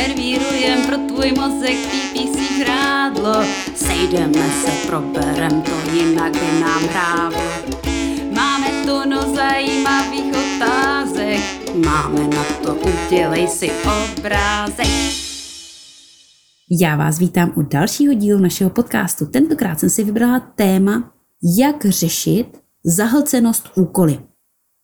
servírujem pro tvůj mozek PPC žrádlo. Sejdeme se, proberem to, jinak by nám hrávlo. Máme tu no zajímavých otázek, máme na to, udělej si obrázek. Já vás vítám u dalšího dílu našeho podcastu. Tentokrát jsem si vybrala téma, jak řešit zahlcenost úkoly.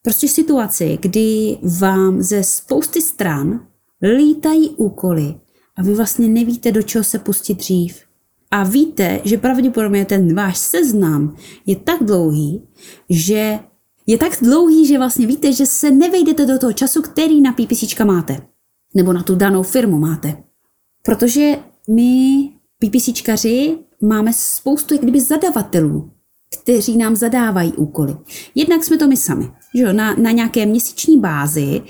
Prostě situaci, kdy vám ze spousty stran lítají úkoly a vy vlastně nevíte, do čeho se pustit dřív. A víte, že pravděpodobně ten váš seznam je tak dlouhý, že je tak dlouhý, že vlastně víte, že se nevejdete do toho času, který na PPCčka máte. Nebo na tu danou firmu máte. Protože my, PPCčkaři, máme spoustu jak kdyby zadavatelů, kteří nám zadávají úkoly. Jednak jsme to my sami. Že na, na nějaké měsíční bázi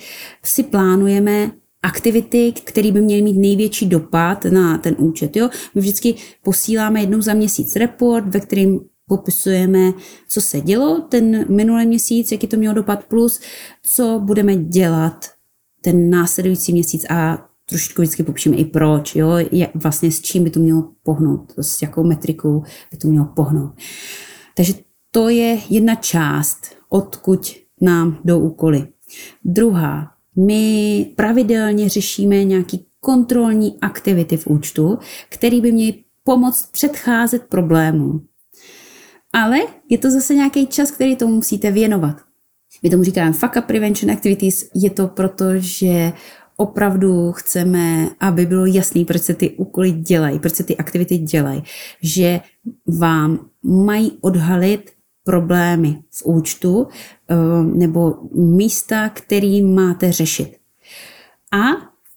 si plánujeme aktivity, které by měly mít největší dopad na ten účet. Jo? My vždycky posíláme jednou za měsíc report, ve kterým popisujeme, co se dělo ten minulý měsíc, jaký to mělo dopad, plus co budeme dělat ten následující měsíc a trošičku vždycky popíšeme i proč, jo, jak, vlastně s čím by to mělo pohnout, s jakou metrikou by to mělo pohnout. Takže to je jedna část, odkud nám jdou úkoly. Druhá, my pravidelně řešíme nějaký kontrolní aktivity v účtu, které by měly pomoct předcházet problémům. Ale je to zase nějaký čas, který tomu musíte věnovat. My tomu říkáme fuck up prevention activities, je to proto, že opravdu chceme, aby bylo jasný, proč se ty úkoly dělají, proč se ty aktivity dělají, že vám mají odhalit problémy v účtu eh, nebo místa, který máte řešit. A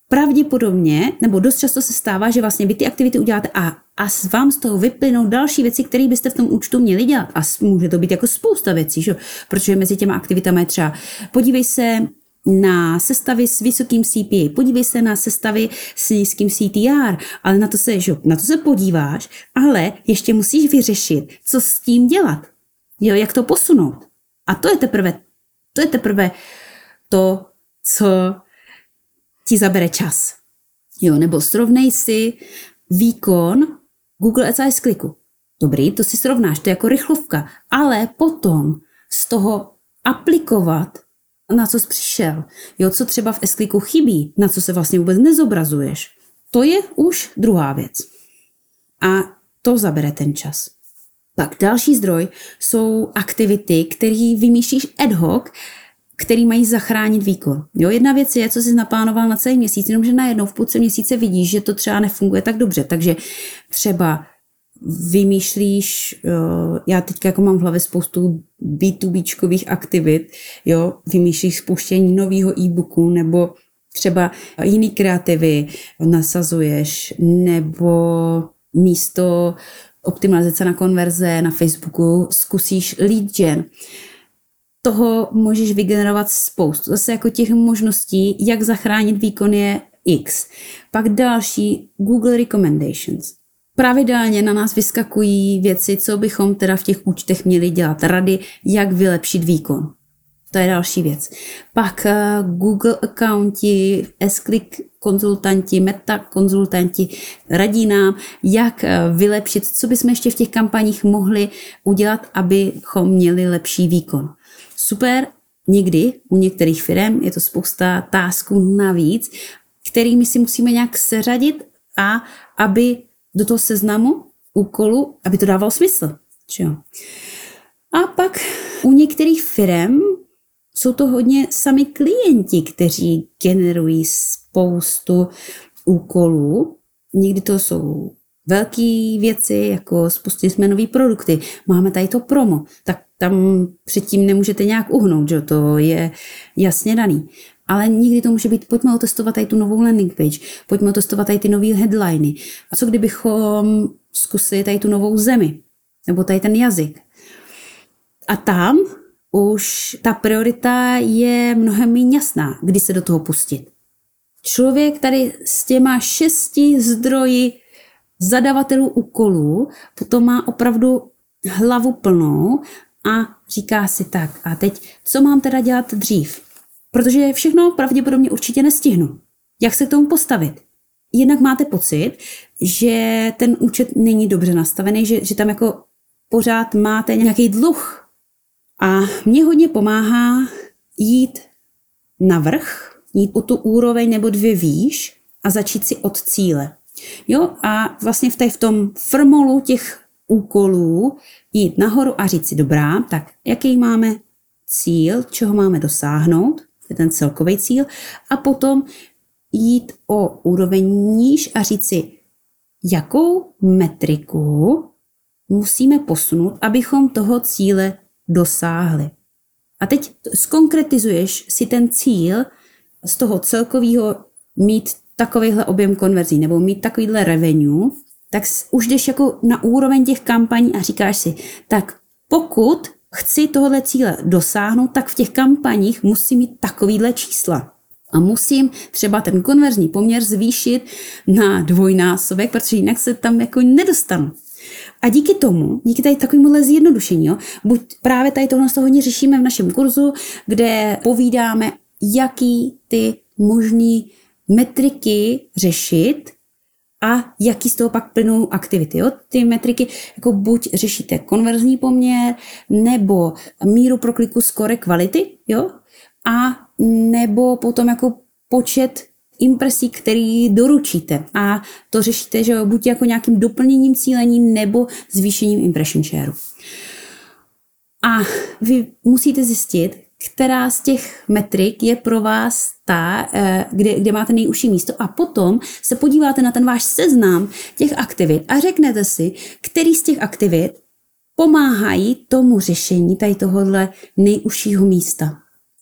pravděpodobně, nebo dost často se stává, že vlastně vy ty aktivity uděláte a, a vám z toho vyplynou další věci, které byste v tom účtu měli dělat. A může to být jako spousta věcí, že? protože mezi těma aktivitami je třeba podívej se na sestavy s vysokým CPA, podívej se na sestavy s nízkým CTR, ale na to se, že, na to se podíváš, ale ještě musíš vyřešit, co s tím dělat. Jo, jak to posunout. A to je teprve, to je teprve to, co ti zabere čas. Jo, nebo srovnej si výkon Google Ads kliku. Dobrý, to si srovnáš, to je jako rychlovka. Ale potom z toho aplikovat, na co jsi přišel. Jo, co třeba v s chybí, na co se vlastně vůbec nezobrazuješ. To je už druhá věc. A to zabere ten čas. Pak další zdroj jsou aktivity, které vymýšlíš ad hoc, který mají zachránit výkon. Jo, jedna věc je, co jsi naplánoval na celý měsíc, jenomže najednou v půlce měsíce vidíš, že to třeba nefunguje tak dobře. Takže třeba vymýšlíš, já teď jako mám v hlavě spoustu B2Bčkových aktivit, jo, vymýšlíš spuštění nového e-booku nebo třeba jiný kreativy nasazuješ, nebo místo optimalizace na konverze na Facebooku, zkusíš lead gen. Toho můžeš vygenerovat spoustu. Zase jako těch možností, jak zachránit výkon je X. Pak další Google Recommendations. Pravidelně na nás vyskakují věci, co bychom teda v těch účtech měli dělat. Rady, jak vylepšit výkon. To je další věc. Pak uh, Google accounti, S-Click konzultanti, meta konzultanti radí nám, jak eh, vylepšit, co bychom ještě v těch kampaních mohli udělat, abychom měli lepší výkon. Super, někdy u některých firm je to spousta tásků navíc, kterými si musíme nějak seřadit a aby do toho seznamu úkolu, aby to dávalo smysl. Čo? A pak u některých firm jsou to hodně sami klienti, kteří generují spoustu úkolů. Někdy to jsou velké věci, jako spustili jsme nové produkty, máme tady to promo, tak tam předtím nemůžete nějak uhnout, že to je jasně daný. Ale někdy to může být, pojďme otestovat tady tu novou landing page, pojďme otestovat tady ty nové headliny. A co kdybychom zkusili tady tu novou zemi, nebo tady ten jazyk. A tam už ta priorita je mnohem méně jasná, kdy se do toho pustit. Člověk tady s těma šesti zdroji zadavatelů úkolů potom má opravdu hlavu plnou a říká si tak, a teď co mám teda dělat dřív? Protože všechno pravděpodobně určitě nestihnu. Jak se k tomu postavit? jednak máte pocit, že ten účet není dobře nastavený, že, že tam jako pořád máte nějaký dluh. A mě hodně pomáhá jít na vrch, jít o tu úroveň nebo dvě výš a začít si od cíle. Jo, a vlastně v, té, v tom formolu těch úkolů jít nahoru a říct si, dobrá, tak jaký máme cíl, čeho máme dosáhnout, je ten celkový cíl, a potom jít o úroveň níž a říct si, jakou metriku musíme posunout, abychom toho cíle dosáhli. A teď skonkretizuješ si ten cíl z toho celkového mít takovýhle objem konverzí nebo mít takovýhle revenue, tak už jdeš jako na úroveň těch kampaní a říkáš si, tak pokud chci tohle cíle dosáhnout, tak v těch kampaních musím mít takovýhle čísla. A musím třeba ten konverzní poměr zvýšit na dvojnásobek, protože jinak se tam jako nedostanu. A díky tomu, díky tady takovémuhle zjednodušení, jo, buď právě tady tohle toho hodně řešíme v našem kurzu, kde povídáme, jaký ty možný metriky řešit a jaký z toho pak plynou aktivity. Jo? Ty metriky jako buď řešíte konverzní poměr, nebo míru prokliku skore kvality, jo? a nebo potom jako počet impresí, který doručíte. A to řešíte, že buď jako nějakým doplněním cílení nebo zvýšením impression shareu. A vy musíte zjistit, která z těch metrik je pro vás ta, eh, kde, kde máte nejužší místo a potom se podíváte na ten váš seznam těch aktivit a řeknete si, který z těch aktivit pomáhají tomu řešení tady tohohle nejužšího místa.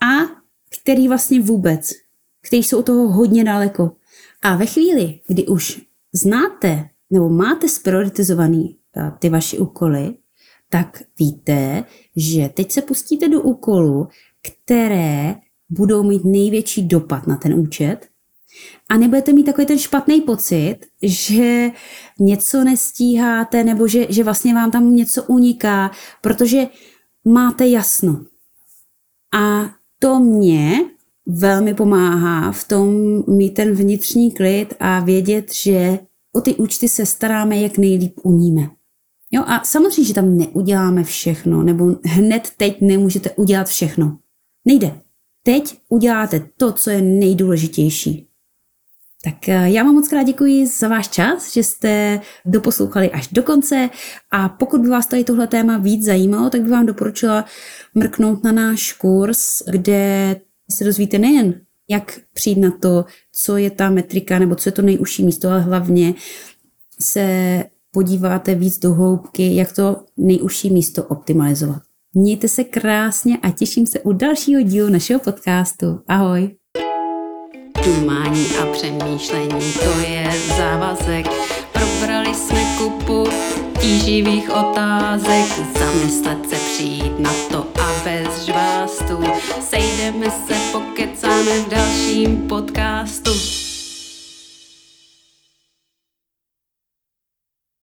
A který vlastně vůbec, který jsou toho hodně daleko. A ve chvíli, kdy už znáte nebo máte sprioritizovaný eh, ty vaše úkoly, tak víte, že teď se pustíte do úkolu, které budou mít největší dopad na ten účet a nebudete mít takový ten špatný pocit, že něco nestíháte nebo že, že vlastně vám tam něco uniká, protože máte jasno. A to mě velmi pomáhá v tom mít ten vnitřní klid a vědět, že o ty účty se staráme, jak nejlíp umíme. Jo, a samozřejmě, že tam neuděláme všechno, nebo hned teď nemůžete udělat všechno. Nejde. Teď uděláte to, co je nejdůležitější. Tak eh, já vám moc krát děkuji za váš čas, že jste doposlouchali až do konce a pokud by vás tady tohle téma víc zajímalo, tak bych vám doporučila mrknout na náš kurz, kde se dozvíte nejen, jak přijít na to, co je ta metrika nebo co je to nejužší místo, ale hlavně se podíváte víc do hloubky, jak to nejužší místo optimalizovat. Mějte se krásně a těším se u dalšího dílu našeho podcastu. Ahoj! Dumání a přemýšlení, to je závazek. Probrali jsme kupu tíživých otázek, zamyslet se přijít na to a bez žvástu. Sejdeme se, pokecáme v dalším podcastu.